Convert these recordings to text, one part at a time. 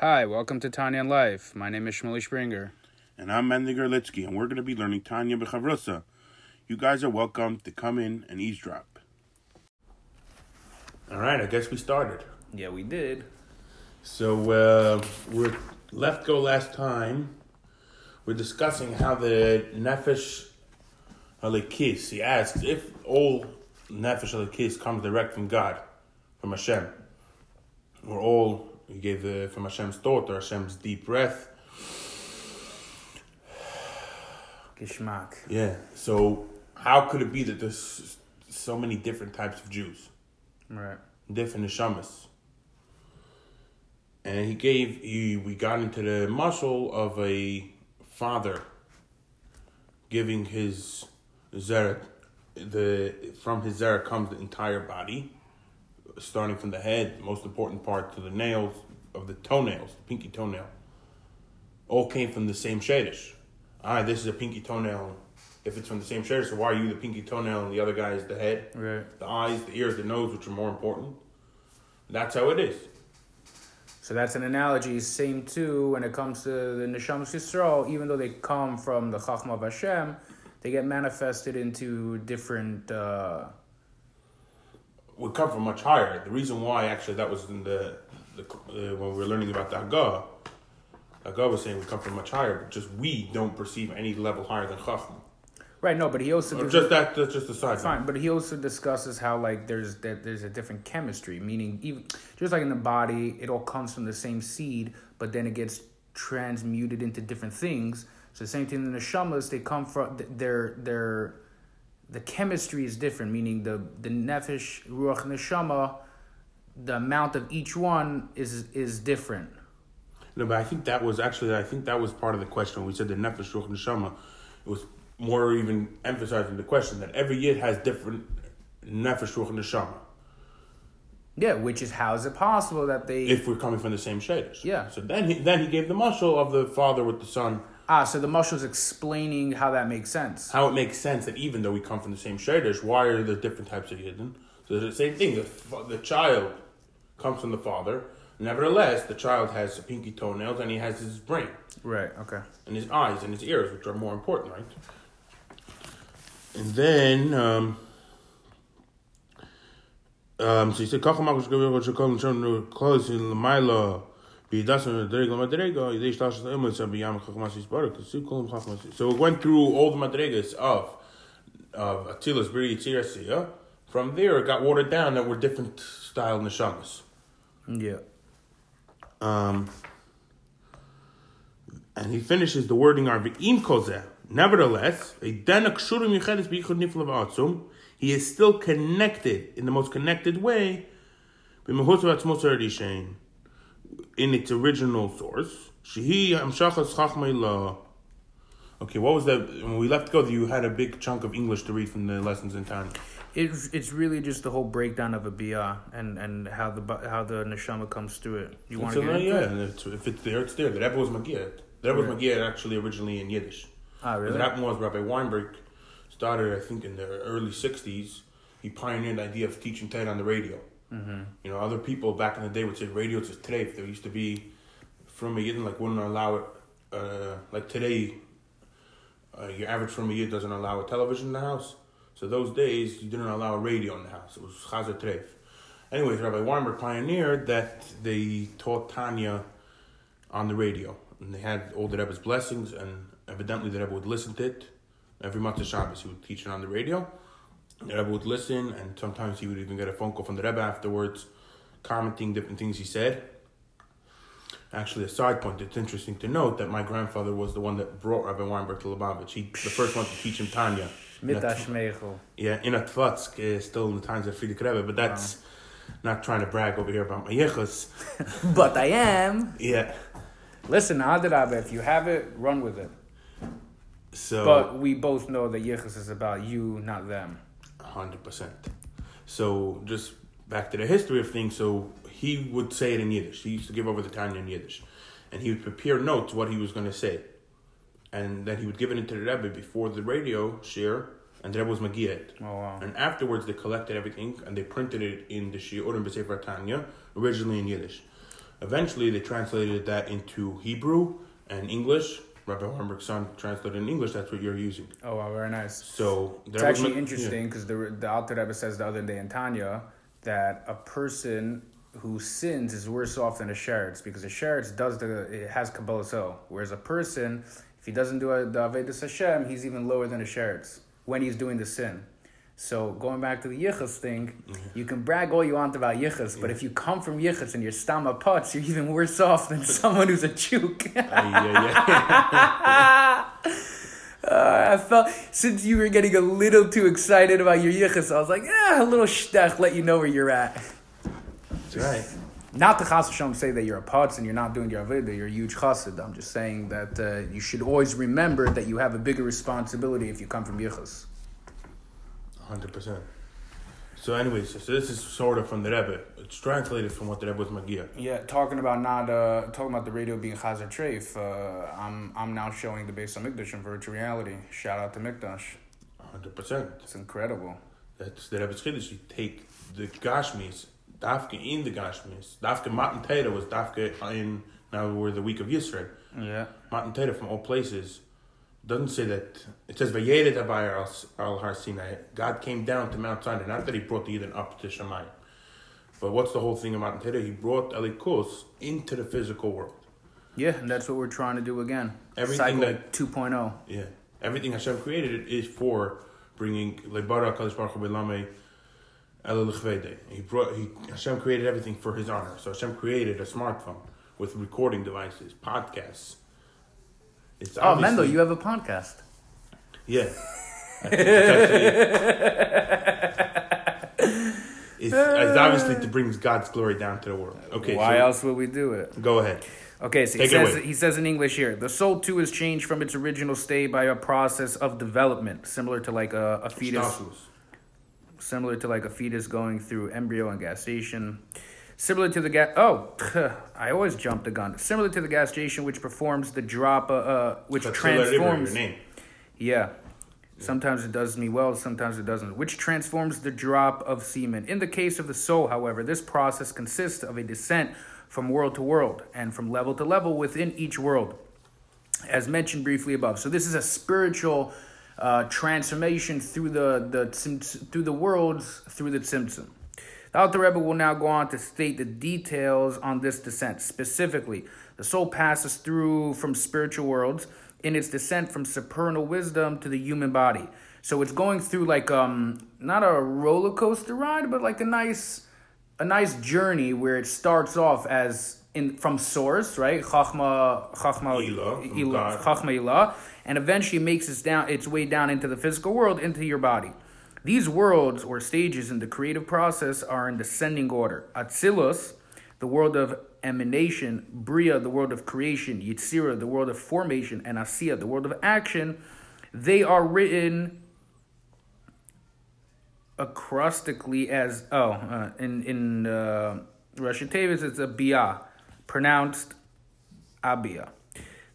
Hi, welcome to Tanya N' Life. My name is Shmuley Springer. And I'm Mendiger Litsky, and we're going to be learning Tanya B'Chavrusa. You guys are welcome to come in and eavesdrop. All right, I guess we started. Yeah, we did. So uh, we're left go last time. We're discussing how the nefesh alikis. He asks if all nefesh alikis comes direct from God, from Hashem, or all he gave the from Hashem's thought or Hashem's deep breath. Geschmack. Yeah. So how could it be that there's so many different types of Jews, Right. different neshamas? And he gave he, we got into the mashal of a father giving his zera. The from his zera comes the entire body, starting from the head, most important part to the nails of the toenails, the pinky toenail. All came from the same shadish. Ah, this is a pinky toenail. If it's from the same shadish, so why are you the pinky toenail and the other guy is the head? Right. The eyes, the ears, the nose, which are more important. That's how it is. So that's an analogy. Same too when it comes to the Neshamas Yisrael. Even though they come from the Chachma of Hashem, they get manifested into different. Uh, we come from much higher. The reason why, actually, that was in the, the uh, when we were learning about the Haggah. Haggah was saying we come from much higher, but just we don't perceive any level higher than Chachma. right. No, but he also just that. That's just a side. Fine, but he also discusses how like there's that there's a different chemistry, meaning even just like in the body, it all comes from the same seed, but then it gets transmuted into different things. So the same thing in the neshamas, they come from their their the chemistry is different, meaning the the nefesh ruach neshama, the amount of each one is is different. No, but I think that was actually I think that was part of the question. We said the nefesh ruach neshama. It was more even emphasizing the question that every yid has different nefesh ruach neshama. Yeah, which is how is it possible that they If we're coming from the same shadish. Yeah. So then he then he gave the mashal of the father with the son. ah so the mashal is explaining how that makes sense. How it makes sense that even though we come from the same shadish, why are there different types of yidden? So it's the same thing. The, the child comes from the father. Nevertheless, the child has pinky toenails and he has his brain Right. Okay. and his eyes and his ears, which are more important, right? And then, um, um, so he said, "Kach mach shkavir wat shkol shon close in Lamaila, be das in the regel madrega, you dish das immer so be yam kach mas barak, so kol kach mas." So it went through all the madregas of of Atzilus Bria Yitzira Asiya. From there, it got watered down that were different style neshamas. Yeah. Um, and he finishes the wording are ve'im kozeh. Nevertheless. He is still connected in the most connected way. haradishain, In its original source. Okay, what was that? When we left go, you had a big chunk of English to read from the lessons in Tanya. It's it's really just the whole breakdown of a bia and and how the how the neshama comes through it. You want to get yeah, it? and it's, if it's there, it's there. The Rebbe was Magia. The Rebbe was. Magia actually originally in Yiddish. Ah, really? What happened was Rabbi Weinberg started, I think, in the early '60s. He pioneered the idea of teaching Torah on the radio. Mm-hmm. You know, other people back in the day would say radio is treif. There used to be from a yidden like wouldn't allow it. Uh, like today, uh, your average from a yid doesn't allow a television in the house. So those days you didn't allow a radio in the house. It was chazer treif. Anyways, Rabbi Weinberg pioneered that they taught Tanya on the radio, and they had all the Rebbe's blessings, and evidently the Rebbe would listen to it every month of Shabbos. He would teach it on the radio. The Rebbe would listen, and sometimes he would even get a phone call from the Rebbe afterwards, commenting different things he said. Actually, a side point, it's interesting to note that my grandfather was the one that brought Rabbi Weinberg to Lubavitch. He the first one to teach him Tanya. Mit a- Ashmeichel. yeah, in a Tvatsk, uh, still in the times of Frierdiker Rebbe, but that's not trying to brag over here about my yichus. But I am. Yeah. Listen, Adrabah, if you have it, run with it. So But we both know that Yichus is about you, not them. hundred percent. So just back to the history of things. So he would say it in Yiddish. He used to give over the Tanya in Yiddish, and he would prepare notes what he was going to say, and then he would give it into the Rebbe before the radio share, and Rebbe was magia it. Oh wow. And afterwards, they collected everything and they printed it in the Shiurim B'Sefer Tanya, originally in Yiddish. Eventually, they translated that into Hebrew and English. Rabbi Hornberg's son translated in English. That's what you're using. Oh wow, very nice. So It's actually ma- interesting because the the Alter Rebbe says the other day in Tanya that a person who sins is worse off than a sheretz because a sheretz does the it has kabbalah so whereas a person if he doesn't do a, the avedus Hashem he's even lower than a sheretz when he's doing the sin. So going back to the yichus thing, you can brag all you want about yichus, but if you come from yichus and you're stama putz, you're even worse off than someone who's a chuk. Uh, I felt since you were getting a little too excited about your yichus, I was like, yeah, a little shtech, let you know where you're at. That's right. Not to chas v'shalom say that you're a putz and you're not doing your avodah, you're a huge chassid. I'm just saying that uh, you should always remember that you have a bigger responsibility if you come from yichus. Hundred percent. So, anyways, so this is sort of from the Rebbe. It's translated from what the Rebbe was magia. Yeah, talking about not uh, talking about the radio being chazer treif. Uh, I'm I'm now showing the Beis HaMikdash in virtual reality. Shout out to Mikdash. Hundred percent. It's incredible. That's the Rebbe's chiddush. You take the Gashmis, Dafke in the Gashmis. Dafke Matan Torah was Dafke in now we're the week of Yisro. Yeah. Matan Torah from all places doesn't say that. It says Vayedet Abayar al Har Sinai. God came down to Mount Sinai. Not that He brought the Eden up to Shemayim. But what's the whole thing of Matan Torah? He brought Elikus into the physical world. Yeah, and that's what we're trying to do again. Everything Cycle that- 2.0. Yeah. Everything Hashem created is for bringing Lebara Kadosh Baruch Hu B'Lamei El L'Chvede. He brought he Hashem created everything for His honor. So Hashem created a smartphone with recording devices, podcasts. It's Oh, Mendel, you have a podcast. yeah. It's It's, obviously to bring God's glory down to the world. Okay, Why so else would we do it? go ahead. Okay, so he Take it says, he says in English here the soul too is changed from its original state by a process of development, similar to like a, a fetus. Similar to like a fetus going through embryo and gestation. Similar to the gas. Oh, I always jump the gun. Similar to the gestation, which performs the drop, uh, uh which That's transforms. your name. Yeah. Sometimes it does me well, sometimes it doesn't, which transforms the drop of semen. In the case of the soul, however, this process consists of a descent from world to world and from level to level within each world, as mentioned briefly above. So this is a spiritual uh, transformation through the, the through the worlds through the tzimtzum. The Alter Rebbe will now go on to state the details on this descent. Specifically, the soul passes through from spiritual worlds in its descent from supernal wisdom to the human body. So it's going through like um not a roller coaster ride, but like a nice a nice journey where it starts off as in from source, right? Chachma, Chachma, Ilah, Ilah, Chachma Ilah, and eventually makes its down its way down into the physical world, into your body. These worlds or stages in the creative process are in descending order. Atzilus, the world of emanation, Bria, the world of creation, Yitzira, the world of formation, and Asiya, the world of action, they are written acrostically as oh uh, in in uh, Rashei Teivos it's a bia, pronounced abia.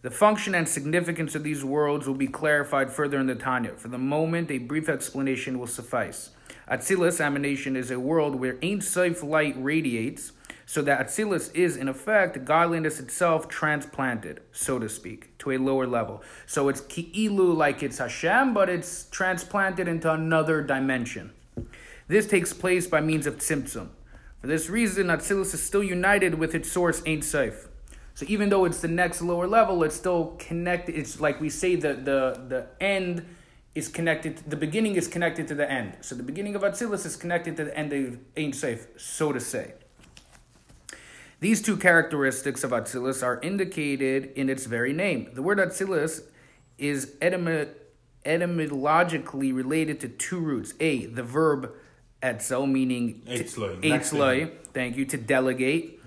The function and significance of these worlds will be clarified further in the Tanya. For the moment, a brief explanation will suffice. Atzilus emanation is a world where Ein Sof light radiates, so that Atzilus is, in effect, godliness itself transplanted, so to speak, to a lower level. So it's Ki'ilu like it's Hashem, but it's transplanted into another dimension. This takes place by means of Tzimtzum. For this reason, Atzilus is still united with its source, Ein Sof. So even though it's the next lower level, it's still connected. It's like we say the the the end is connected. The beginning is connected to the end. So the beginning of Atzilus is connected to the end of Ein Sof, so to say. These two characteristics of Atzilus are indicated in its very name. The word Atzilus is etymo- etymologically related to two roots. A, the verb etzel, meaning Eitzloi, to- next Eitzloi, thank you, to delegate.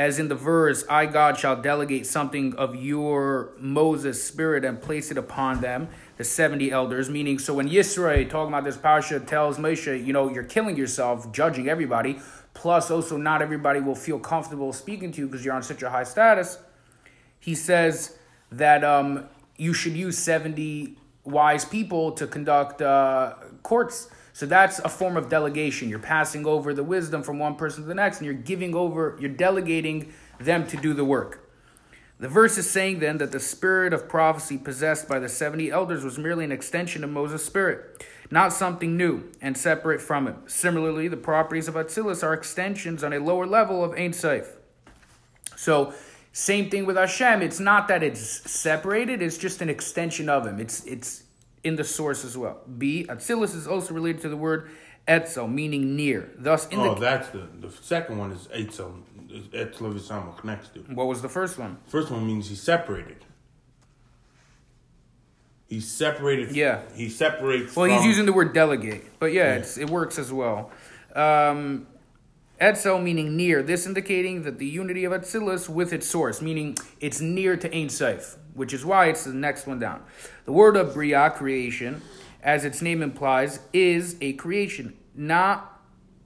As in the verse, I God shall delegate something of your Moses spirit and place it upon them, the 70 elders, meaning, so when Yisro, talking about this parasha, tells Moshe, you know, you're killing yourself, judging everybody, plus also not everybody will feel comfortable speaking to you because you're on such a high status, he says that um, you should use 70 wise people to conduct uh, courts so that's a form of delegation. You're passing over the wisdom from one person to the next, and you're giving over, you're delegating them to do the work. The verse is saying then that the spirit of prophecy possessed by the 70 elders was merely an extension of Moses' spirit, not something new and separate from it. Similarly, the properties of Atzilus are extensions on a lower level of Ein Sof. So, same thing with Hashem. It's not that it's separated, it's just an extension of him. It's it's in the source as well. B. Atzilus is also related to the word etzel, meaning near. Thus, in oh, the that's the the second one is etzel. Etzel next to. what was the first one? First one means he's separated. He's separated. Yeah. He separates. Well, he's using the word delegate, but yeah, Yeah. It's, it works as well. Um, etzel meaning near. This indicating that the unity of Atzilus with its source, meaning it's near to Ein Sof, which is why it's the next one down. The word of Bria, creation, as its name implies, is a creation, not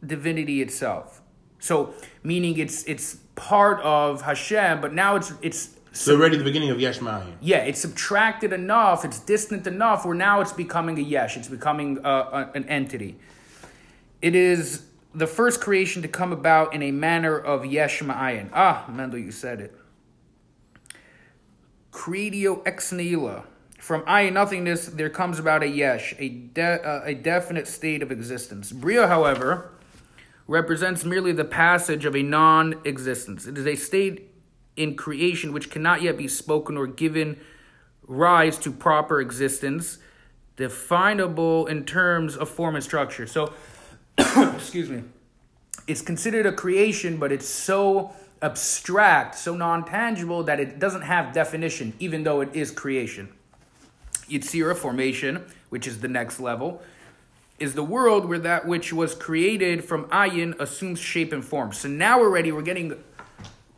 divinity itself. So, meaning it's it's part of Hashem, but now it's it's It's already the beginning of Yesh Ma'ayin. yeah, it's subtracted enough, it's distant enough where now it's becoming a yesh, it's becoming uh, a, an entity. It is the first creation to come about in a manner of yesh ma'ayin. Ah, Mendel, you said it. Creatio ex nihilo. From I nothingness, there comes about a yesh, a, de- uh, a definite state of existence. Bria, however, represents merely the passage of a non existence. It is a state in creation which cannot yet be spoken or given rise to proper existence, definable in terms of form and structure. So, excuse me, it's considered a creation, but it's so abstract, so non tangible that it doesn't have definition, even though it is creation. Yitzira formation, which is the next level, is the world where that which was created from ayin assumes shape and form. So now already we're getting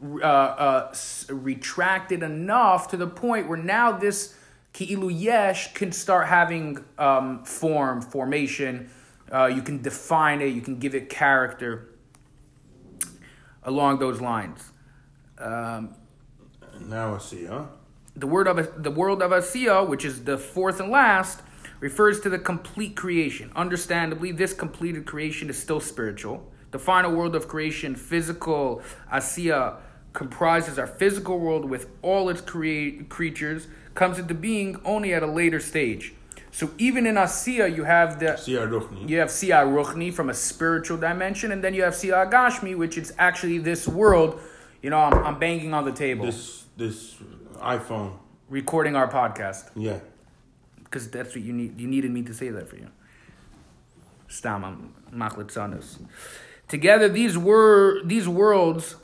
uh, uh, retracted enough to the point where now this ki'ilu yesh can start having um, form, formation. Uh, you can define it. You can give it character along those lines. Um, Now huh? the word of the world of Asiya, which is the fourth and last, refers to the complete creation. Understandably, this completed creation is still spiritual. The final world of creation, physical Asiya, comprises our physical world with all its create creatures, comes into being only at a later stage. So even in Asiya, you have the Ruchni. you have Siya Ruchni from a spiritual dimension, and then you have Siya Gashmi, which is actually this world. You know, I'm, I'm banging on the table, This this iPhone. recording our podcast Yeah. because that's what you need. You needed me to say that for you. Stam, I'm machlitzanos. Together, these were these worlds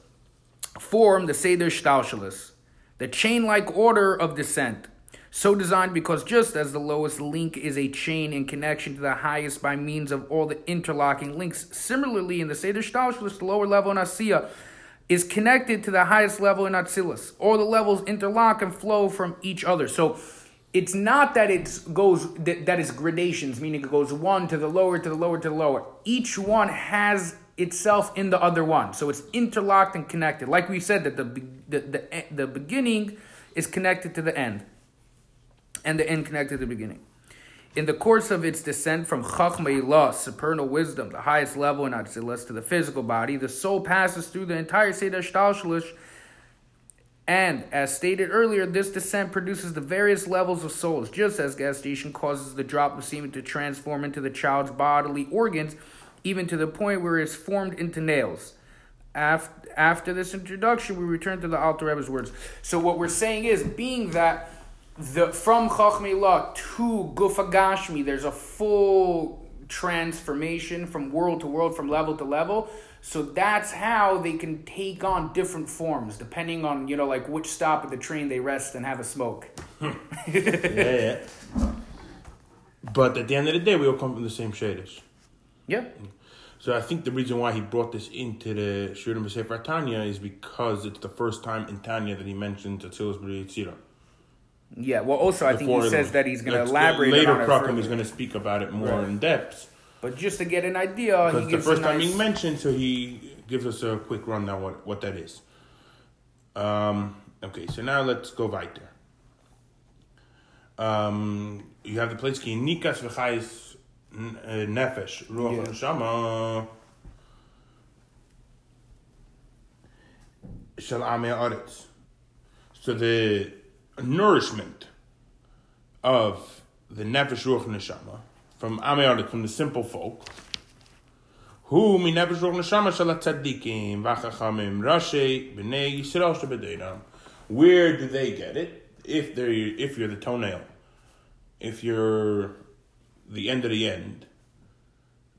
form the Seder Shtalshalis, the chain-like order of descent. So designed because just as the lowest link is a chain in connection to the highest by means of all the interlocking links, similarly in the Seder Shtalshalis, the lower level in Asiya is connected to the highest level in Atzilus. All the levels interlock and flow from each other. So it's not that it goes that, that is gradations, meaning it goes one to the lower to the lower to the lower. Each one has itself in the other one, so it's interlocked and connected. Like we said, that the the the, the beginning is connected to the end, and the end connected to the beginning. In the course of its descent from Chachma Ilah, supernal wisdom, the highest level in Atzilus, to the physical body, the soul passes through the entire Seder Shtalshalish and, as stated earlier, this descent produces the various levels of souls, just as gestation causes the drop of semen to transform into the child's bodily organs, even to the point where it is formed into nails. After, after this introduction, we return to the Alter Rebbe's words. So, what we're saying is, being that the from Chachmei to Gufagashmi, there's a full transformation from world to world, from level to level. So that's how they can take on different forms, depending on you know like which stop of the train they rest and have a smoke. Hmm. yeah, yeah. But at the end of the day, we all come from the same shaders. Yeah, So I think the reason why he brought this into the Shurim Sefer Tanya is because it's the first time in Tanya that he mentions Atzilus B'Yitzira. Yeah, well, also I think he says that he's going to elaborate later. on it Krachim further. is going to speak about it more Right. in depth But just to get an idea, because the first time nice, he mentioned, so he gives us a quick rundown what what that is. Um, okay, so now let's go weiter. Um, you have the place ki yenikas v'chayis uh, nefesh ruach Yeah. neshama shel amei haaretz. So the nourishment of the nefesh ruach neshama from haaretz, from the simple folk. Who mi nefesh ruach neshama shel tzaddikim v'chachamim rashi b'nei Yisrael shebedeinam. Where do they get it? If they if you're the toenail, if you're the end of the end,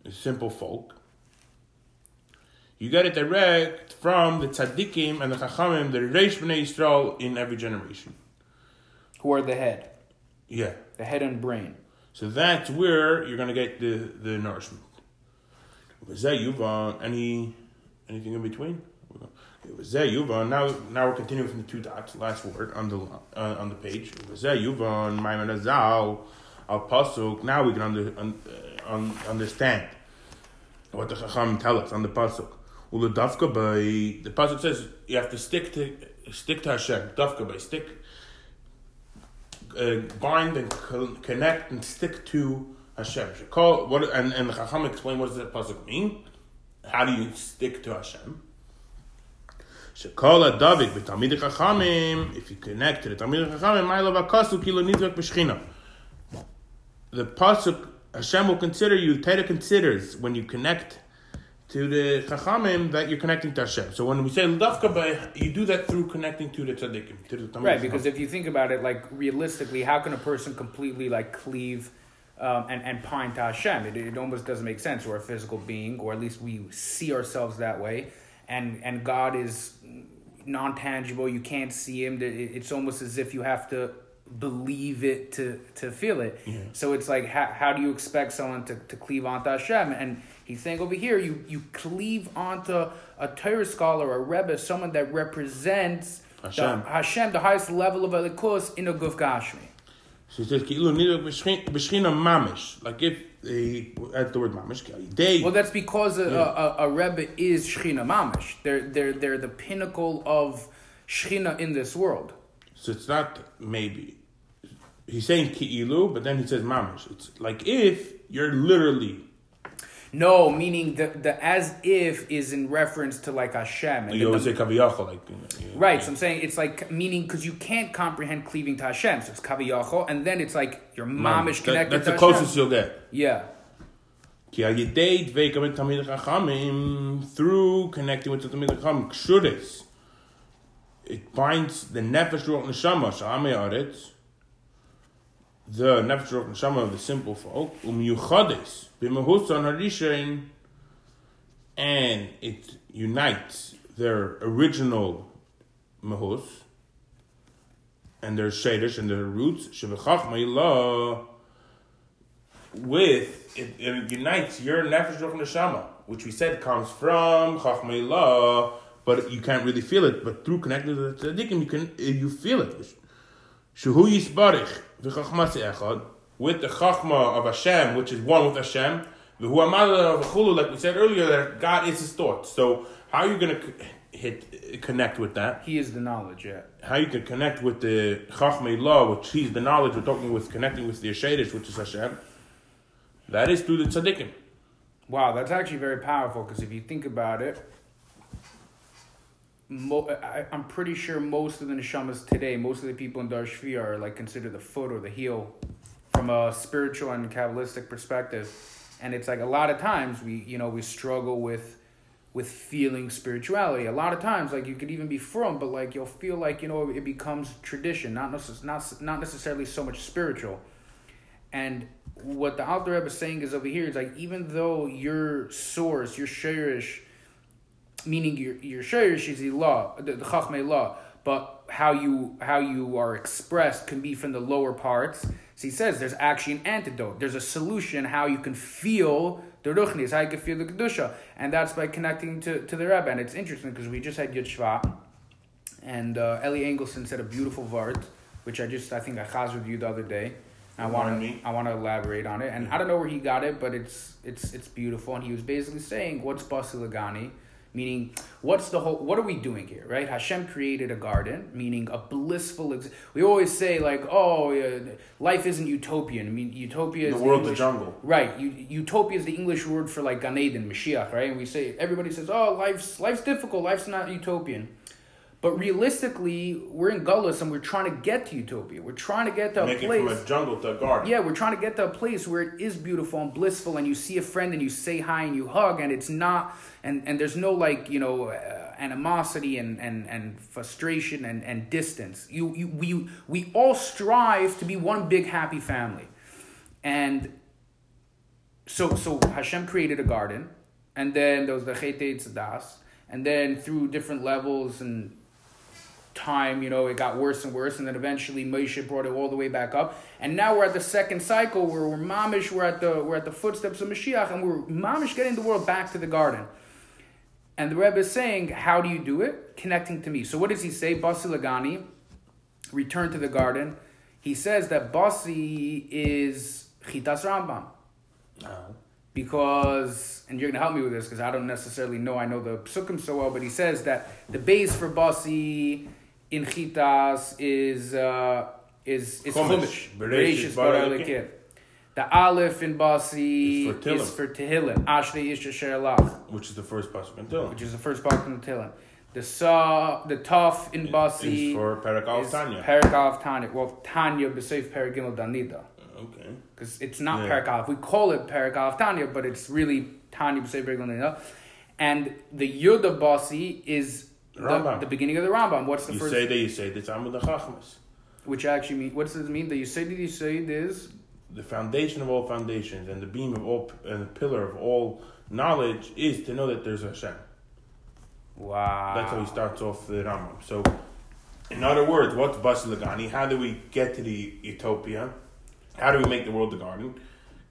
the simple folk, you get it direct from the tzaddikim and the chachamim, the reish b'nei Yisrael in every generation. Who are the head, Yeah. the head and brain. So that's where you're gonna get the the nourishment. Was that Yuvan? Any anything in between? It was that Yuvan. Now now we're continuing from the two dots. Last word on the uh, on the page. That Yuvan? Maimon Azal al pasuk. Now we can under, un, uh, un, understand what the Chacham tell us on the pasuk. Ula dafka by the pasuk says you have to stick to stick to Hashem. Dafka by stick uh, bind and co- connect and stick to Hashem. Shekol, what and and Chacham explain what does that pasuk mean? How do you stick to Hashem? Shekol David b'Talmid Chachamim. If you connect to the Talmid Chachamim, Ma'alav Akasu Kilo Nidrak B'Shchina. The pasuk Hashem will consider you. Teda considers when you connect to the Chachamim that you're connecting to Hashem. So when we say by you do that through connecting to the Tzaddikim, to the Talmid Right, because if you think about it, like realistically, how can a person completely like cleave um, and and pine to Hashem? It, it almost doesn't make sense. We're a physical being, or at least we see ourselves that way, and and God is non tangible. You can't see Him. It's almost as if you have to believe it to to feel it. So it's like how, how do you expect someone to, to cleave onto Hashem? And he's saying over here, you you cleave onto a Torah scholar, a rebbe, someone that represents Hashem. the, Hashem, the highest level of Elikus in a Guf Gashmi. So it says Ki'ilu Nidrak B'Shchina B'Shchina Mamish. Like if they add the word Mamish, they Well, that's because a, a, a Rebbe is Shechina Mamish. They're, they're, they're the pinnacle of Shechina in this world. So it's not maybe. He's saying Ki'ilu, but then he says Mamish. It's like if you're literally No, meaning the, the as if is in reference to like Hashem. And you the- always say Kaviyachol, like you know, yeah. Right, so I'm saying it's like meaning because you can't comprehend cleaving to Hashem. So it's Kaviyachol, and then it's like your mamish is connected That's to the Hashem. closest you'll get. Yeah. Ki al yedei dveika mit Talmid Chachamim through connecting with the Talmid Chachamim kshuris. It binds the nefesh ruach neshama shalame aretz. The nefesh ruach neshama of the simple folk umyuchades b'mehusan harishain, and it unites their original mehus and their shadish and their roots shebechachma with it, it unites your nefesh ruach neshama, which we said comes from chachmei law, but you can't really feel it. But through connecting to the tzaddikim, you can you feel it. Shehu yisbarich v'chachmasi echad with the chachma of Hashem, which is one with Hashem. V'hu amala of chulu, like we said earlier, that God is His thought. So how are you gonna hit connect with that? He is the knowledge, yeah. how you can connect with the Chachmei Law, which he's the knowledge we're talking with, connecting with the Yeshedish, which is Hashem. That is through the tzaddikim. Wow, that's actually very powerful because if you think about it, mo- I, I'm pretty sure most of the neshamas today, most of the people in Dar Shvi are like considered the foot or the heel from a spiritual and kabbalistic perspective, and it's like a lot of times we you know we struggle with with feeling spirituality. A lot of times, like you could even be from, but like you'll feel like you know it becomes tradition, not necess- not not necessarily so much spiritual. And what the Alter Rebbe is saying is over here is like even though your source, your shirish, meaning your your shirish is the law, the, the chachmei law, but how you how you are expressed can be from the lower parts. So he says there's actually an antidote. There's a solution how you can feel the ruchnis, how you can feel the kedusha, and that's by connecting to, to the Rebbe. And it's interesting because we just had Yud Shvat, and uh, Eli Engelson said a beautiful word, which I just I think I chaz with you the other day. I want to me. I want to elaborate on it, and I don't know where he got it, but it's it's it's beautiful. And he was basically saying, "What's Basi Lagani?" Meaning, what's the whole? What are we doing here, right? Hashem created a garden, meaning a blissful. Ex- we always say like, "Oh, uh, life isn't utopian." I mean, utopia is The world, the English- jungle. Right. U- utopia is the English word for like Gan Eden, Mashiach, right? And we say everybody says, "Oh, life's life's difficult. Life's not utopian." But realistically, we're in Gullus and we're trying to get to utopia. We're trying to get to a Make it place. from a jungle to a garden. Yeah, we're trying to get to a place where it is beautiful and blissful, and you see a friend and you say hi and you hug, and it's not, and, and there's no like you know uh, animosity and, and, and frustration and, and distance. You, you we we all strive to be one big happy family, and so so Hashem created a garden, and then there was the Chete Tzadas, and then through different levels and time, you know, it got worse and worse, and then eventually Moshe brought it all the way back up, and now we're at the second cycle where we're mamish, we're at the we're at the footsteps of Mashiach, and we're mamish getting the world back to the garden. And the Rebbe is saying, how do you do it? Connecting to me. So what does he say? Basi Lagani, return to the garden. He says that Basi is Chitas Rambam No. because, and you're going to help me with this because I don't necessarily know, I know the psukim so well, but he says that the base for Basi in Chitas is, uh, is, is Chumash. Bereshit bara bara Elokim. Elokim. The Aleph in Basi Is for Tehillim. Ashrei Ish Asher Which is the first pasuk in Tehillim. which is the first part in the Tehillim. The Sa, the Taf in Basi Is for is Tanya. Parak Aleph Tanya. Well, Tanya B'Seif Parak Gimel Danida. Okay. because it's not Yeah. Parak We call it Parak Aleph Tanya, but it's really Tanya B'Sei Parak Aleph. And the Yud of Basi is the, Rambam. the beginning of the Rambam. What's the You first? say that you say the Talmud Chachmas. which actually mean what does it mean? The Yisayid Yisayid is The foundation of all foundations and the beam of all and the pillar of all knowledge is to know that there's a Hashem. wow. That's how he starts off the Rambam. So, in other words, what's Bas Lagani? How do we get to the utopia? How do we make the world the garden?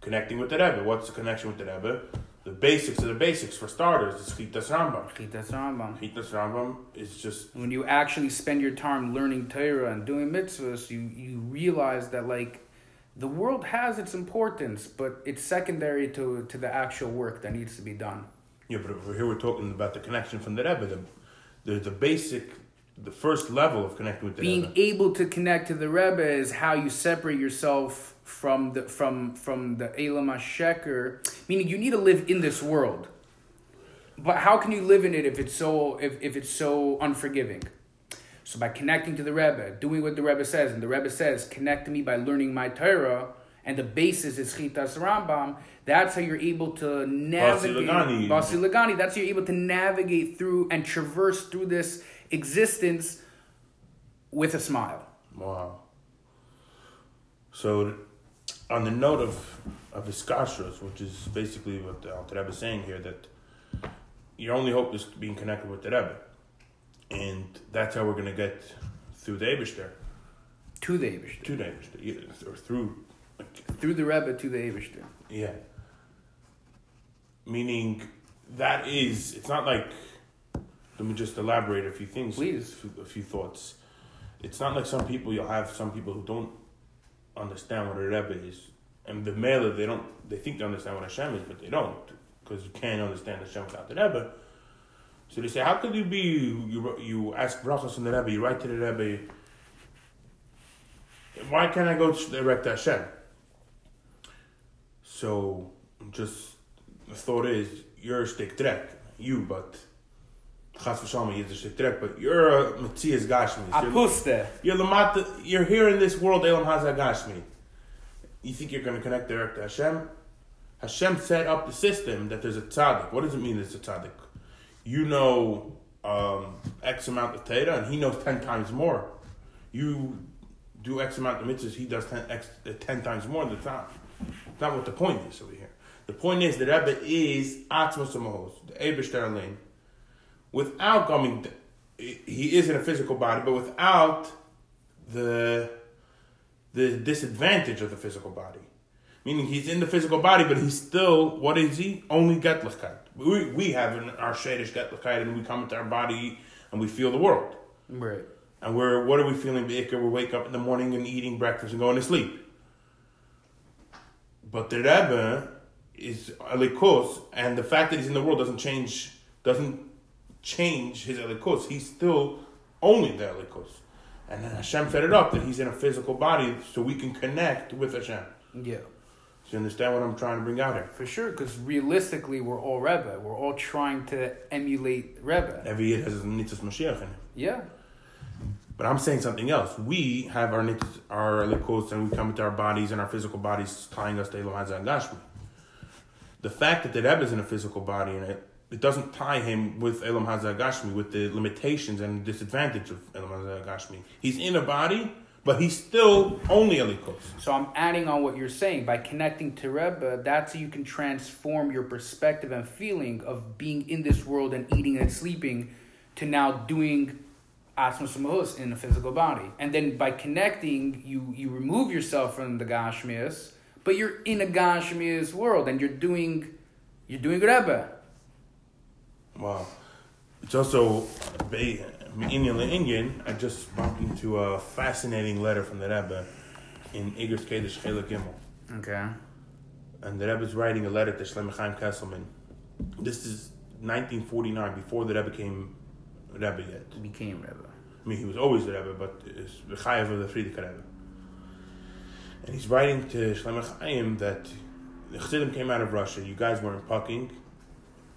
Connecting with the Rebbe. What's the connection with the Rebbe? The basics of the basics. For starters, is Chitas Rambam. Chitas Rambam. Chitas Rambam is just When you actually spend your time learning Torah and doing mitzvahs, you you realize that like the world has its importance, but it's secondary to to the actual work that needs to be done. yeah. But over here we're talking about the connection from the Rebbe. The the, the basic, the first level of connecting with the being Rebbe. able to connect to the Rebbe is how you separate yourself from the from from the Elam Sheker. Meaning you need to live in this world. But how can you live in it if it's so if, if it's so unforgiving? So by connecting to the Rebbe, doing what the Rebbe says, and the Rebbe says, connect to me by learning my Torah, and the basis is Chitas Rambam, that's how you're able to navigate. Basi Lagani, that's how you're able to navigate through and traverse through this existence with a smile. Wow. So, on the note of of Iskashros, which is basically what the Alter Rebbe is saying here, that your only hope is being connected with the Rebbe, and that's how we're going to get through the Eibishter, To the Eibishter. to the Eibishter, yeah, or through, Through the Rebbe to the Eibishter. yeah. Meaning, that is, it's not like. Let me just elaborate a few things. Please. A few thoughts. It's not like some people you'll have some people who don't understand what a rebbe is, and the male they don't they think they understand what Hashem is, but they don't because you can't understand Hashem without the rebbe. So they say, how could you be you you ask brachas from the rebbe, you write to the rebbe. Why can't I go direct to Hashem? So just the thought is you're stick trek, you but. Chas v'shalom, you're but you're a Matthias Gashmi. You're- Apuste. you're Lamata, you're here in this world, Elam Hazagashmi. You think you're going to connect direct to Hashem? Hashem set up the system that there's a tzaddik. What does it mean there's a tzaddik? You know um, X amount of Torah, and he knows 10 times more. You do X amount of mitzvahs, he does 10, X, uh, 10 times more. That's not, that's not what the point is over here. The point is the Rebbe is Atzmos Amahos, the Eberster Lane, without coming he is in a physical body, but without the the disadvantage of the physical body. Meaning he's in the physical body, but he's still what is he? Only Getlichkeit. We we have in our Shadish Getlichkeit, and we come into our body and we feel the world. Right. And we're what are we feeling? We wake up in the morning and eating breakfast and going to sleep. But the Rebbe is Elikos, and the fact that he's in the world doesn't change doesn't change his Elikos. He's still only the Elikos. And then Hashem set it up that he's in a physical body so we can connect with Hashem. Yeah. Do you understand what I'm trying to bring out here? For sure, because realistically, we're all Rebbe. We're all trying to emulate Rebbe. Every year has a Nitzvah Mashiach in it. Yeah. But I'm saying something else. We have our nitzvahs, our likos, and we come into our bodies and our physical bodies tying us to Elohim and Gashmi. The fact that the Rebbe is in a physical body and it, it doesn't tie him with Elam Hazagashmi, with the limitations and disadvantage of Elam Hazagashmi. He's in a body, but he's still only Elikos. So I'm adding on what you're saying. By connecting to Rebbe, that's how you can transform your perspective and feeling of being in this world and eating and sleeping to now doing Mahus in a physical body. And then by connecting, you, you remove yourself from the Gashmias, but you're in a Gashmias world and you're doing you're doing Rebbe. Wow. It's also Indian Indian. I just bumped into a fascinating letter from the Rebbe in Igros Kedesh Chela Gimel. Okay. And the Rebbe is writing a letter to Shlomo Chaim Kesselman. This is 1949, before the Rebbe became Rebbe yet. Became Rebbe. I mean, he was always the Rebbe, but it's the Chayev of the Frierdiker Rebbe. And he's writing to Shlomo Chaim that the Chassidim came out of Russia. You guys weren't pucking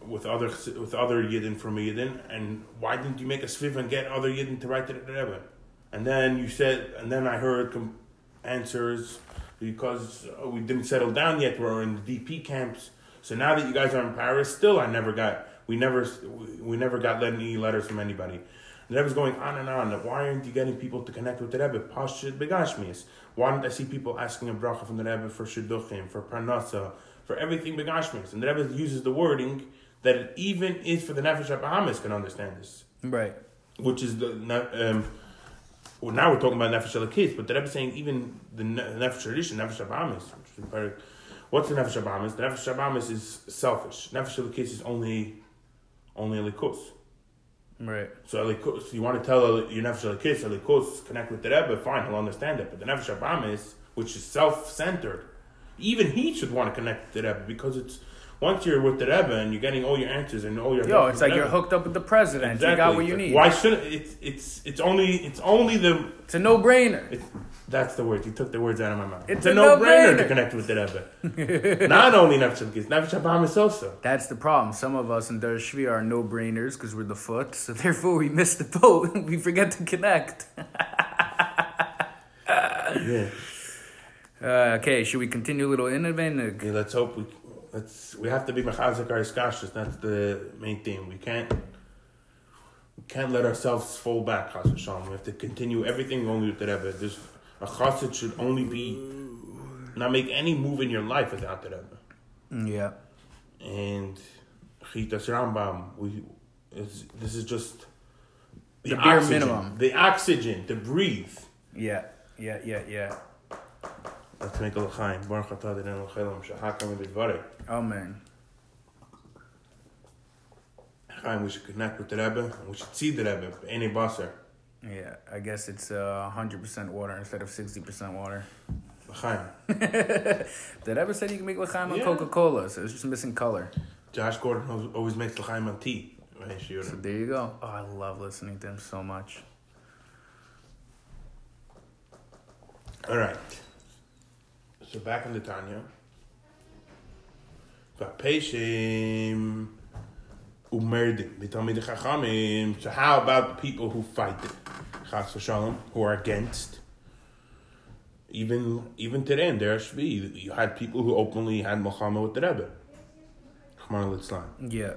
with other with other Yidden from Yidden, and why didn't you make a sviv and get other Yidden to write to the Rebbe? And then you said, and then I heard com- answers because uh, we didn't settle down yet. We're in the DP camps. So now that you guys are in Paris, still I never got we never we never got any letters from anybody. That was going on and on. Why aren't you getting people to connect with the Rebbe? Pashut begashmis. Why don't I see people asking a bracha from the Rebbe for shidduchim, for parnasa, for everything begashmis? And the Rebbe uses the wording that even is for the nefesh Bahamas can understand this. Right. Which is the um, well now we're talking about nefesh kids, but the Rebbe is saying even the nefesh tradition, nefesh Bahamas. What's the nefesh Bahamas? The nefesh Bahamas is selfish. Nefesh kids is only only elikus. Right. So elikus, you want to tell your nefesh kids elikus connect with the Rebbe, fine, he'll understand it. But the nefesh Bahamas, which is self-centered, even he should want to connect to the Rebbe because it's once you're with the Rebbe and you're getting all your answers and all your yo, it's like you're hooked up with the president. Exactly. You got what you need. Why should it's it's it's only it's only the it's a no brainer. That's the word. You took the words out of my mouth. It's, it's a, a no brainer to connect with the Rebbe. Not only Nefesh Kids, Nefesh Abraham also. That's the problem. Some of us in Der Shvi are no brainers because we're the foot, so therefore we miss the boat. we forget to connect. yeah. Uh, okay, should we continue a little in event? Yeah, let's hope we let's we have to be mechazik our iskashis. That's the main thing. We can't we can't let ourselves fall back. Chas We have to continue everything only with the Rebbe. There's a chassid should only be not make any move in your life without the Rebbe. Mm, yeah. And Chitas Rambam, we this is just the, the bare oxygen, minimum. The oxygen to breathe. Yeah, yeah, yeah, yeah. Let's make a l'chaim. Baruch atah d'nen l'chelam. Amen. Chaim, we should connect with the Rebbe, and we should see the Rebbe, any basar. Yeah, I guess it's uh, 100% water instead of 60% water. L'chaim. the Rebbe said you can make l'chaim on yeah. Coca-Cola, so it's just missing color. Josh Gordon always makes l'chaim on tea. So there you go. Oh, I love listening to him so much. All right. So back in the Tanya. Vapeshim umerdim. Chachamim. So how about the people who fight it? Chas v'shalom, who are against. Even even today in Der Shvi, you had people who openly had Muhammad with the Rebbe. Yeah.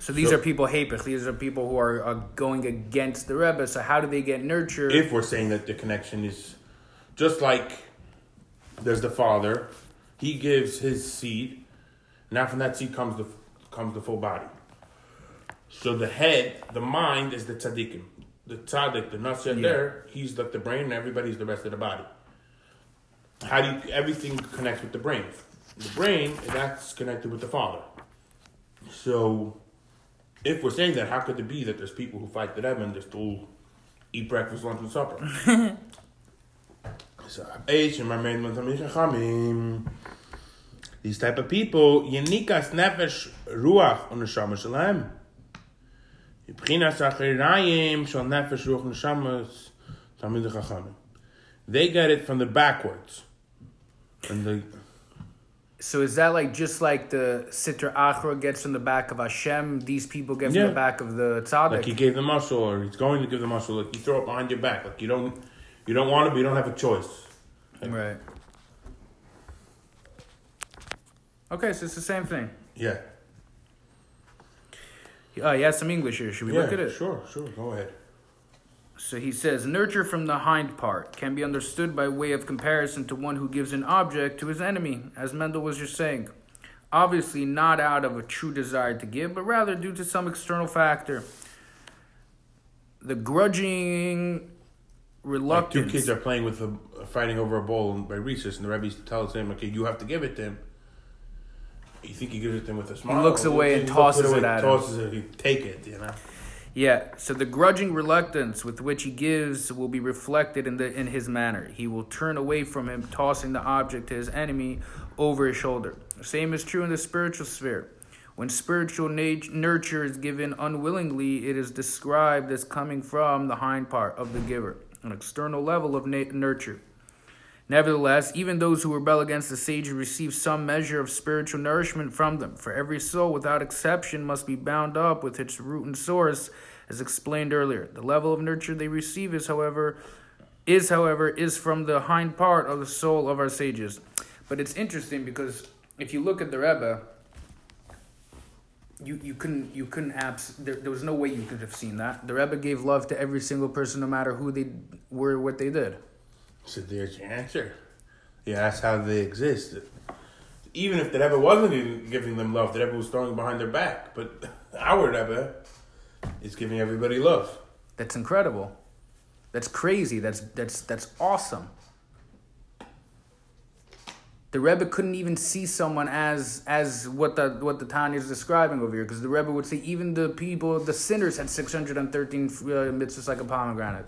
So these so, are people hapich. These are people who are, are going against the Rebbe. So how do they get nurtured? If we're saying that the connection is just like there's the father. He gives his seed. Now from that seed comes the comes the full body. So the head, the mind, is the tzaddikim. The tzaddik, the nuts Yeah. there, he's like the brain, and everybody's the rest of the body. How do you? Everything connects with the brain. The brain, that's connected with the father. So, if we're saying that, how could it be that there's people who fight the Rebbe and they still eat breakfast, lunch, and supper? so, H and my main one, Tamish Chamim. These type of people, Yenikas Nefesh Ruach und Neshama Shalem. Yibchinas Achirayim Shal Nefesh Ruach Neshamas Tamid Chachamim. They get it from the backwards. And the So is that like just like the Sitra Achra gets from the back of Hashem? These people get from Yeah. the back of the tzaddik. like he gave the mashal, or he's going to give the mashal. Like you throw it behind your back. Like you don't, you don't want to, but you don't have a choice. Right. Okay, so it's the same thing. Yeah. Uh, he has some English here. Should we yeah, look at it? Sure, sure. Go ahead. So he says, nurture from the hind part can be understood by way of comparison to one who gives an object to his enemy, as Mendel was just saying. Obviously, not out of a true desire to give, but rather due to some external factor. The grudging Like two kids are playing with a fighting over a bowl by recess, and the Rebbe tells him, "Okay, you have to give it to him." You think he gives it to him with a smile? He looks away and tosses away, it at him. tosses it. He take it. You know. Yeah, so the grudging reluctance with which he gives will be reflected in the in his manner. He will turn away from him, tossing the object to his enemy over his shoulder. The same is true in the spiritual sphere. When spiritual nat- nurture is given unwillingly, it is described as coming from the hind part of the giver, an external level of nurture. Nevertheless, even those who rebel against the sages receive some measure of spiritual nourishment from them, for every soul, without exception, must be bound up with its root and source, as explained earlier. The level of nurture they receive is, however, is, however, is from the hind part of the soul of our sages. But it's interesting because if you look at the Rebbe, you, you couldn't you couldn't abs there, there was no way you could have seen that. The Rebbe gave love to every single person, no matter who they were, what they did. So there's your answer. Yeah, that's how they exist. Even if the Rebbe wasn't even giving them love, the Rebbe was throwing behind their back. But our Rebbe is giving everybody love. That's incredible. That's crazy. That's that's that's awesome. The Rebbe couldn't even see someone as as what the what the Tanya is describing over here, because the Rebbe would say even the people, the sinners, had six hundred and thirteen uh, mitzvahs like a pomegranate.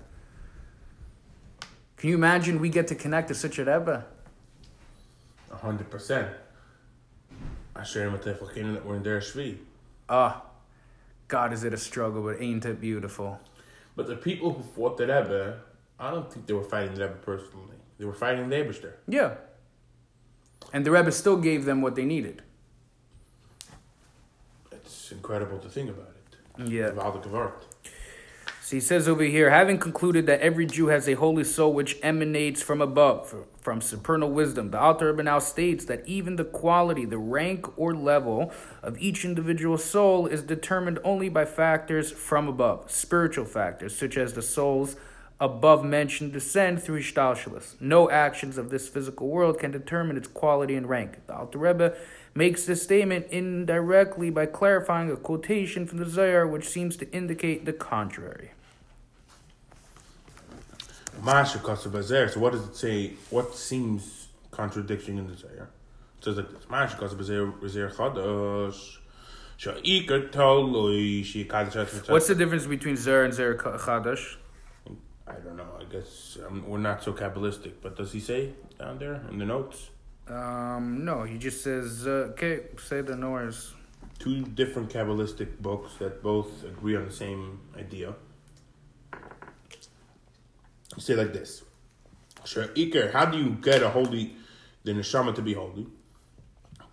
Can you imagine we get to connect to such a Rebbe? A hundred percent. I share with the Fakir that we're in their Shvi. Ah, God, is it a struggle, but ain't it beautiful? But the people who fought the Rebbe, I don't think they were fighting the Rebbe personally. They were fighting the Eberster. Yeah. And the Rebbe still gave them what they needed. It's incredible to think about it. Yeah. So he says over here, having concluded that every Jew has a holy soul which emanates from above, from supernal wisdom, the Alter Rebbe now states that even the quality, the rank or level of each individual soul is determined only by factors from above, spiritual factors, such as the soul's above mentioned descend through Hishtalshalis. No actions of this physical world can determine its quality and rank. The Alter Rebbe makes this statement indirectly by clarifying a quotation from the Zohar which seems to indicate the contrary. Masha Bazer. So what does it say? What seems contradiction in the Zohar? It says like this. Masha Bazer Chadash. Sha'ikar Toloi Shikadash. What's the difference between Zohar and Zohar Chadash? I don't know. I guess um, we're not so Kabbalistic, but does he say down there in the notes? Um, no, he just says, uh, okay, say the noise. Two different Kabbalistic books that both agree on the same idea. Say like this. Sure, Iker, how do you get a holy, the neshama to be holy?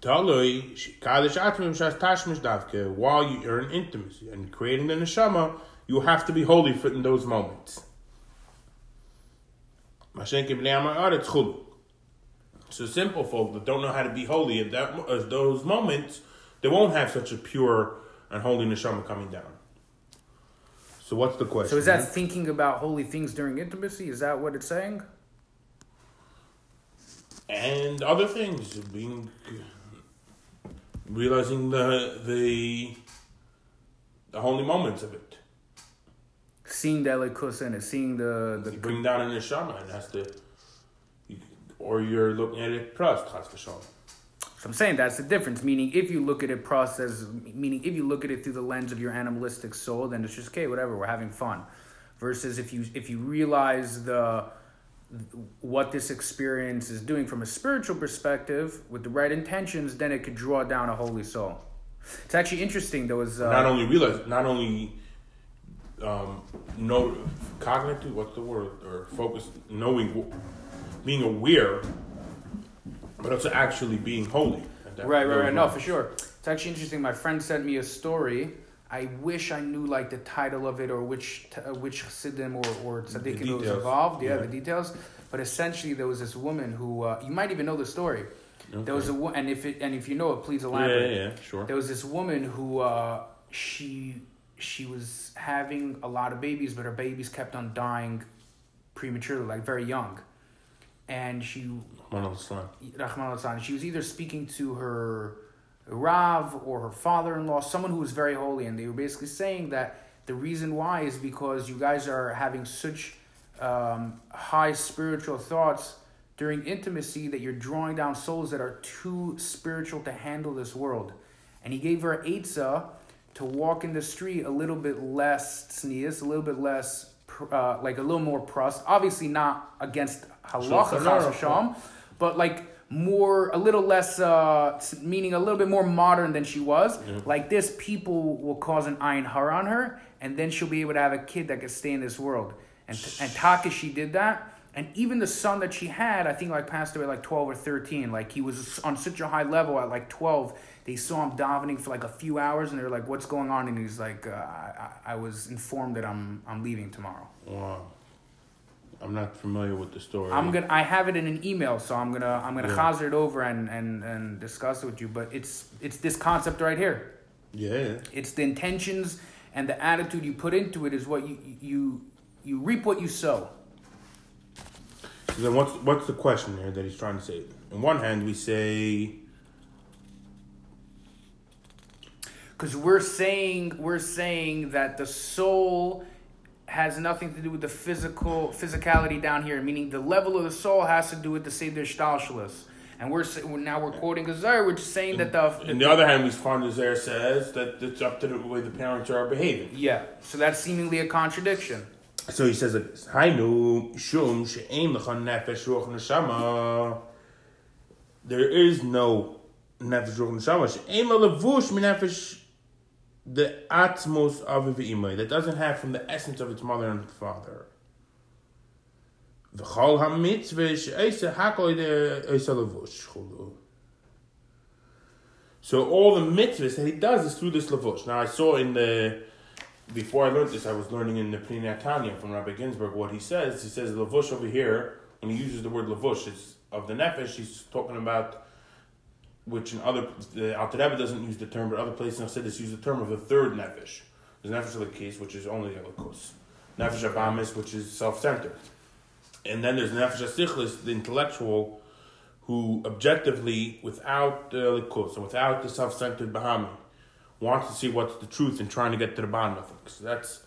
Taloi, shikadosh atmim shas tashmish davke, while you in intimacy and creating the neshama, you have to be holy for in those moments. Mashenke b'nei amar aretz chulu. So simple folk that don't know how to be holy at that at those moments, they won't have such a pure and holy neshama coming down. So what's the question? So is that thinking about holy things during intimacy? Is that what it's saying? and other things being realizing the the the holy moments of it. Seeing the elikus in it, seeing the the You bring down an neshama and has to, you, or you're looking at it plus chas v'shalom. So I'm saying that's the difference. Meaning, if you look at it process, meaning if you look at it through the lens of your animalistic soul, then it's just okay, whatever, we're having fun. Versus if you if you realize the what this experience is doing from a spiritual perspective with the right intentions, then it could draw down a holy soul. It's actually interesting. There was uh, not only realize, not only um, know cognitive. What's the word? Or focus, knowing, being aware, but also actually being holy. Right, right, right. No, for sure. It's actually interesting. My friend sent me a story. I wish I knew like the title of it or which t- uh, which chassidim or or tzaddikim was involved. Yeah, Yeah. the details. But essentially, there was this woman who uh, you might even know the story. There was a wo- and if it and if you know it, please Yeah, elaborate. yeah, yeah, sure. There was this woman who uh, she she was having a lot of babies, but her babies kept on dying prematurely, like very young. And she One of the son. Rahman She was either speaking to her Rav or her father in law, someone who was very holy, and they were basically saying that the reason why is because you guys are having such um, high spiritual thoughts during intimacy that you're drawing down souls that are too spiritual to handle this world. And he gave her Eitzah to walk in the street a little bit less tznius, a little bit less, uh, like a little more prust. Obviously not against halacha, Shulchan chas Aruch, v'shalom, but like more, a little less, uh, meaning a little bit more modern than she was. Like this, people will cause an ayin hara on her, and then she'll be able to have a kid that can stay in this world. And and Takashi did that. And even the son that she had, I think like passed away like 12 or 13. Like he was on such a high level at like 12. They saw him davening for like a few hours and they're like, what's going on? And he's like, uh, I, I was informed that I'm, I'm leaving tomorrow. Wow. I'm not familiar with the story. I'm gonna. I have it in an email, so I'm gonna. I'm gonna Yeah. it over and, and, and discuss it with you. But it's it's this concept right here. Yeah. It's the intentions and the attitude you put into it is what you you you reap what you sow. So then, what's what's the question here that he's trying to say? On one hand, we say Because we're saying we're saying that the soul has nothing to do with the physical physicality down here, meaning the level of the soul has to do with the seder shtalshalis. And we're now we're quoting Gazar, we're just saying that the, On the other hand, we find there says that it's up to the way the parents are behaving. yeah. So that's seemingly a contradiction. So he says Hainu Shum Lecha Nefesh Ruach Neshama. There is no Nefesh Ruach Neshama. She'ein La Levush Min Nefesh the Atmos of the V'imay. That doesn't have from the essence of its mother and father. So all the mitzvahs that he does is through this levush. Now I saw in the before I learned this, I was learning in the Pnei Tanya from Rabbi Ginsburg what he says. He says levush over here when he uses the word levush, it's of the nefesh. He's talking about which in other the Alter Rebbe doesn't use the term, but other places in Chassidus use the term of the third nefesh. There's nefesh case, which is only elikus. Nefesh abamis, which is self-centered, and then there's nefesh asichlis, the intellectual, who objectively, without the elikus and without the self-centered bahami, wants to see what's the truth and trying to get to the bottom of it. 'Cause that's,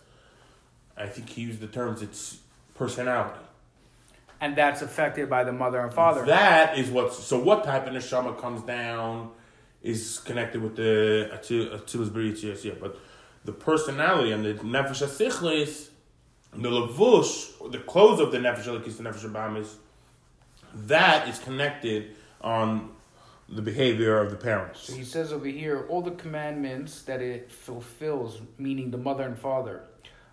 I think he used the terms. It's personality. And that's affected by the mother and father. That is what. So what type of neshama comes down is connected with the atilus b'ritzias, yeah. But the personality and the nefesh asichlis, the levush, the clothes of the nefesh alikis, the nefesh abamis, that is connected on the behavior of the parents. So he says over here, all the commandments that it fulfills, meaning the mother and father,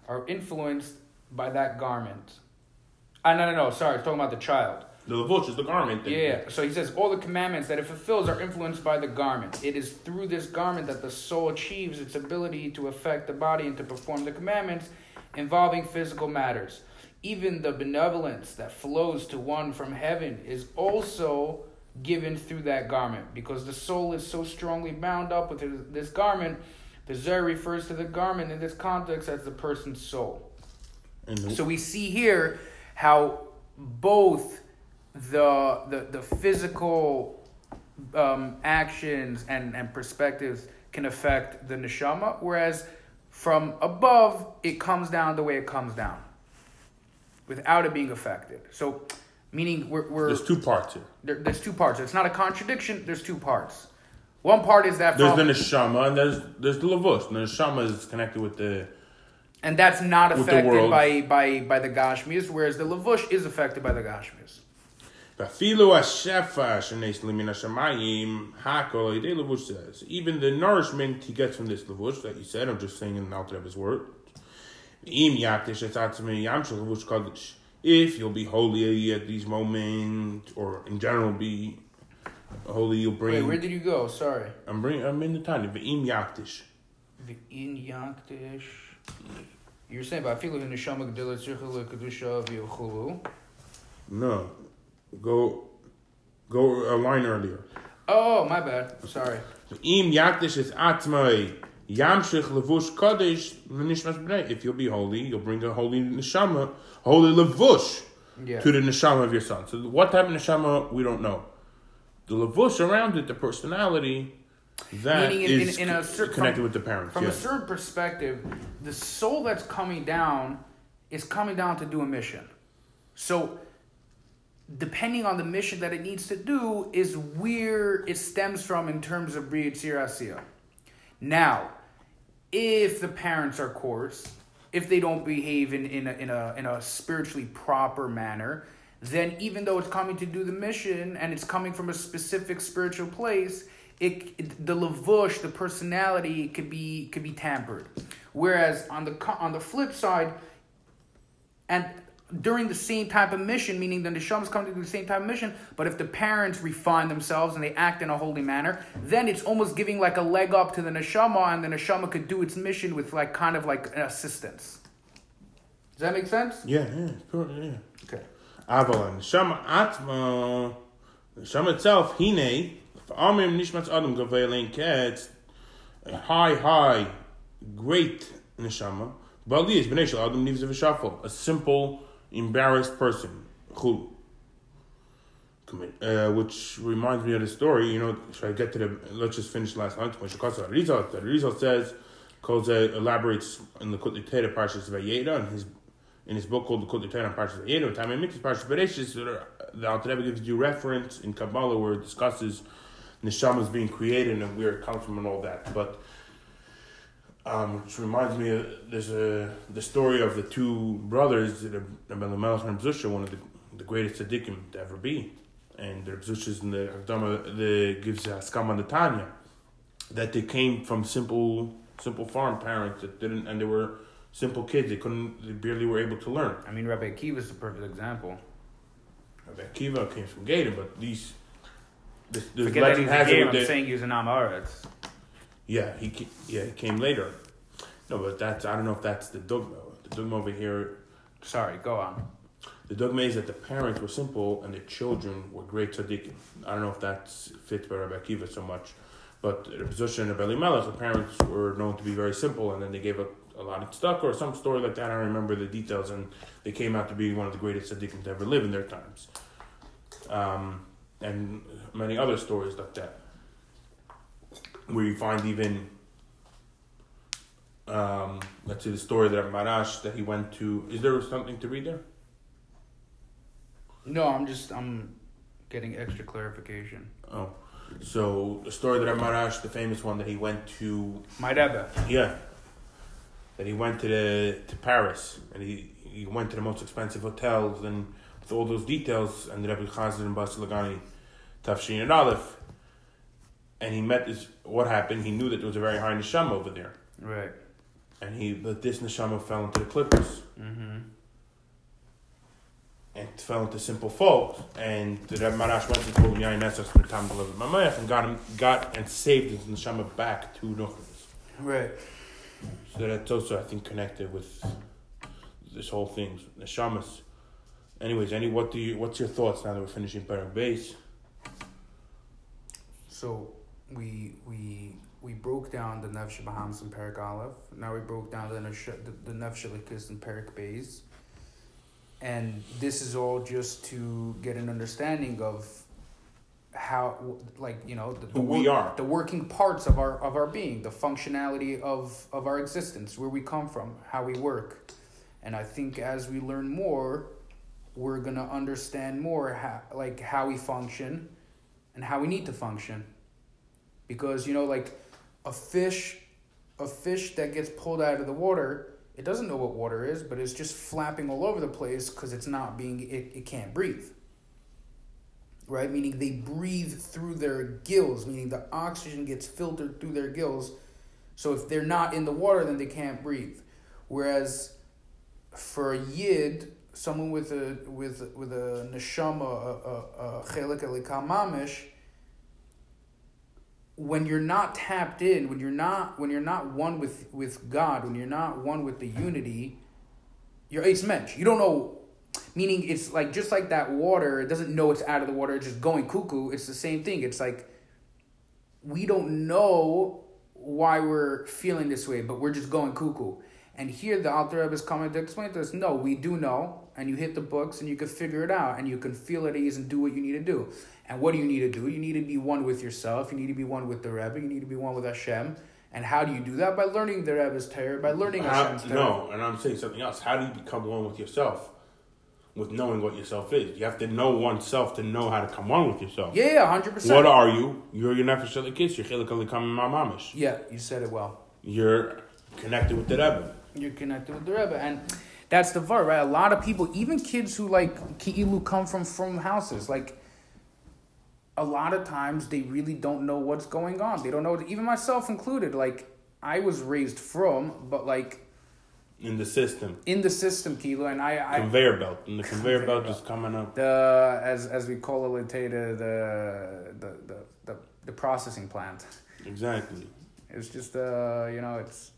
are influenced by that garment. Ah, no, no, no. Sorry, it's talking about the child. The is the garment. that- Yeah. So he says all the commandments that it fulfills are influenced by the garment. It is through this garment that the soul achieves its ability to affect the body and to perform the commandments involving physical matters. Even the benevolence that flows to one from heaven is also given through that garment because the soul is so strongly bound up with this garment. The Zohar refers to the garment in this context as the person's soul. And the, So we see here how both the the, the physical um, actions and, and perspectives can affect the neshama, whereas from above, it comes down the way it comes down, without it being affected. So, meaning we're, we're There's two parts here. there, there's two parts. It's not a contradiction. There's two parts. One part is that There's from, the neshama and there's there's the lavush. The neshama is connected with the and that's not affected by by by the gashmias, whereas the lavush is affected by the gashmias. Vafilu hashefa shenes limin hashemayim hakol yidei lavush says. Even the nourishment he gets from this lavush that you said, I'm just saying in the Alter of his word. Im yaktish etzatme yam shel lavush kodesh. If you'll be holy at these moments, or in general be holy, you'll Wait, bring. where did you go? Sorry. I'm bring. I'm in the Tanya. Im yaktish. In yaktish. You're saying about filu in the shama gedila tzirchel kedusha v'yochulu. No, go, go a line earlier. Oh, my bad. Sorry. Im yakdish is atmai yamshich levush kodesh l'nishmas b'nei. If you'll be holy, you'll bring a holy neshama, holy levush Yeah. to the neshama of your son. So what type of neshama we don't know. The levush around it, the personality, that Meaning in- is in- in a cer- connected from- with the parents. From yeah. a certain perspective, the soul that's coming down is coming down to do a mission. So, depending on the mission that it needs to do, is where it stems from in terms of Bria Asiya. Now, if the parents are coarse, if they don't behave in, in, a, in, a, in a spiritually proper manner, then even though it's coming to do the mission and it's coming from a specific spiritual place, it, it the lavush, the personality could be could be tampered. Whereas on the on the flip side, and during the same type of mission, meaning the neshama is coming to do the same type of mission, but if the parents refine themselves and they act in a holy manner, then it's almost giving like a leg up to the neshama, and the neshama could do its mission with like kind of like an assistance. Does that make sense? yeah, yeah, yeah. Okay. Aval neshama atma, neshama itself, hine, amim nishmas adam gavelein ketz, a high, high, great neshama. Bali is b'nei adam nivz v'shafel, a simple, embarrassed person. Chulu. Uh, which reminds me of the story. You know, should I get to the? Let's just finish last night. When Shekasa Rizal, the Rizal says, Koza elaborates in the Kutli Teda Parshas Vayeira in his in his book called the Kutli Teda Parshas Vayeira. Time and Mitzvah Parshas Bereshis. The Alter Rebbe gives you reference in Kabbalah where it discusses neshamas being created and where it comes from and all that. But um, which reminds me, of, there's a the story of the two brothers, the Reb Elimelech and Zusha, one of the, the greatest tzaddikim to ever be, and the Zusha's in the Hakdama, the gives the Tanya, that they came from simple simple farm parents that didn't, and they were simple kids. They couldn't, they barely were able to learn. I mean, Rabbi Akiva is the perfect example. Rabbi Akiva came from Gator, but these. This, this Forget that legend he's a game. I'm saying he's an. Yeah, he yeah he came later. No, but that's I don't know if that's the dogma. The dogma over here, Sorry, go on. the dogma is that the parents were simple and the children were great tzaddikim. I don't know if that fits by Rabbi Akiva so much, but the position of Elimelech, the parents were known to be very simple, and then they gave up a lot of stuff or some story like that. I don't remember the details, and they came out to be one of the greatest tzaddikim to ever live in their times. Um, and many other stories like that, where you find even um, let's see the story that Maharash that he went to. Is there something to read there? No, I'm just I'm getting extra clarification. Oh, so the story that Maharash, the famous one that he went to, My Rebbe. yeah, that he went to the to Paris and he he went to the most expensive hotels and with all those details and the Rebbe Chazer and Basi Lagani, Tafshin and Aleph, and he met this. What happened? He knew that there was a very high neshama over there, Right. and he but this neshama fell into the kelipos. Mm-hmm. and fell into simple fault. And the Rebbe Maharash went and told him Yain Nesach from the time delivered Mamayach and got him got and saved his neshama back to Nuchmas. Right. So that's also I think connected with this whole thing, neshamas. Anyways, any what do you what's your thoughts now that we're finishing Perek Beis? So we we we broke down the Nefesh Bahamas and Aleph. Now we broke down the Nesh- the, the Nefesh Elikis and Perek Beis. And this is all just to get an understanding of how like you know the, the Who we work- are. the working parts of our of our being the functionality of of our existence where we come from how we work and i think as we learn more we're gonna understand more how like how we function and how we need to function because you know like a fish a fish that gets pulled out of the water it doesn't know what water is but it's just flapping all over the place because it's not being it, it can't breathe right? Meaning they breathe through their gills, meaning the oxygen gets filtered through their gills. So if they're not in the water, then they can't breathe. Whereas for a yid, someone with a with with a neshama, a a, a chelik mamish, when you're not tapped in, when you're not when you're not one with with God, when you're not one with the unity, you're ace mensch. You don't know meaning it's like just like that water it doesn't know it's out of the water it's just going cuckoo. It's the same thing. It's like we don't know why we're feeling this way but we're just going cuckoo. And here the Alter Rebbe is coming to explain to us no we do know and you hit the books and you can figure it out and you can feel at ease and do what you need to do and what do you need to do you need to be one with yourself you need to be one with the Rebbe you need to be one with Hashem and how do you do that by learning the Rebbe's Torah by learning How, Hashem's Torah no, and I'm saying something else. How do you become one with yourself? With knowing what yourself is, you have to know oneself to know how to come one with yourself. yeah yeah 100% What are you? You're your nefesh elikis. You're chelik elikam mamish. yeah you said it well You're connected with the Rebbe. you're connected with the Rebbe, and that's the var, right? A lot of people, even kids who like ki'ilu come from from houses, like a lot of times they really don't know what's going on. They don't know, even myself included. Like I was raised from, but like in the system. in the system, kilo, and I, I conveyor belt. And the conveyor, Conveyor belt is coming up. the as as we call it the the the the, the processing plant. Exactly. It's just uh, you know, it's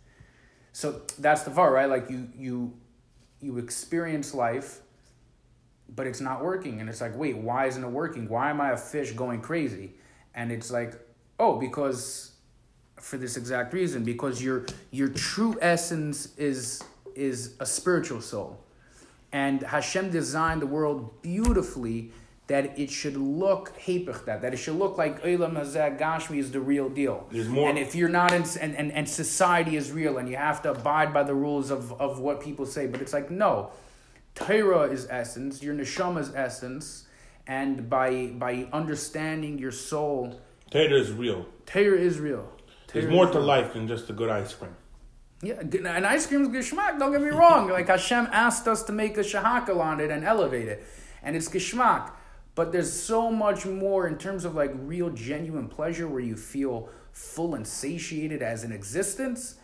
so that's the var, right? Like you you you experience life, but it's not working, and it's like, wait, why isn't it working? Why am I a fish going crazy? And it's like, oh, because for this exact reason, because your your true essence is is a spiritual soul, and Hashem designed the world beautifully that it should look that that it should look like Olam Hazeh Gashmi is the real deal. There's more- And if you're not in and, and, and society is real and you have to abide by the rules of, of what people say, but it's like no. Torah is essence, your neshama is essence, and by by understanding your soul, Tater is real. Torah is real. There's Torah more to real. life than just a good ice cream. Yeah, and ice cream is geschmack. Don't get me wrong. Like Hashem asked us to make a shehakol on it and elevate it, and it's geschmack. But there's so much more in terms of like real, genuine pleasure where you feel full and satiated as an existence.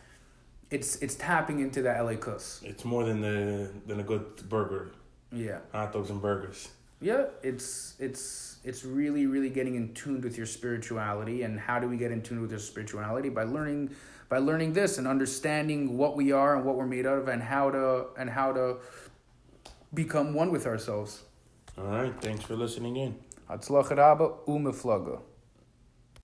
It's it's tapping into the elikus. It's more than the than a good burger, Yeah, hot dogs and burgers. yeah. It's it's it's really really getting in tune with your spirituality. And how do we get in tune with your spirituality by learning by learning this and understanding what we are and what we're made out of and how to and how to become one with ourselves. All right. Thanks for listening in. Hatzlacha Rabba, Umeflaga.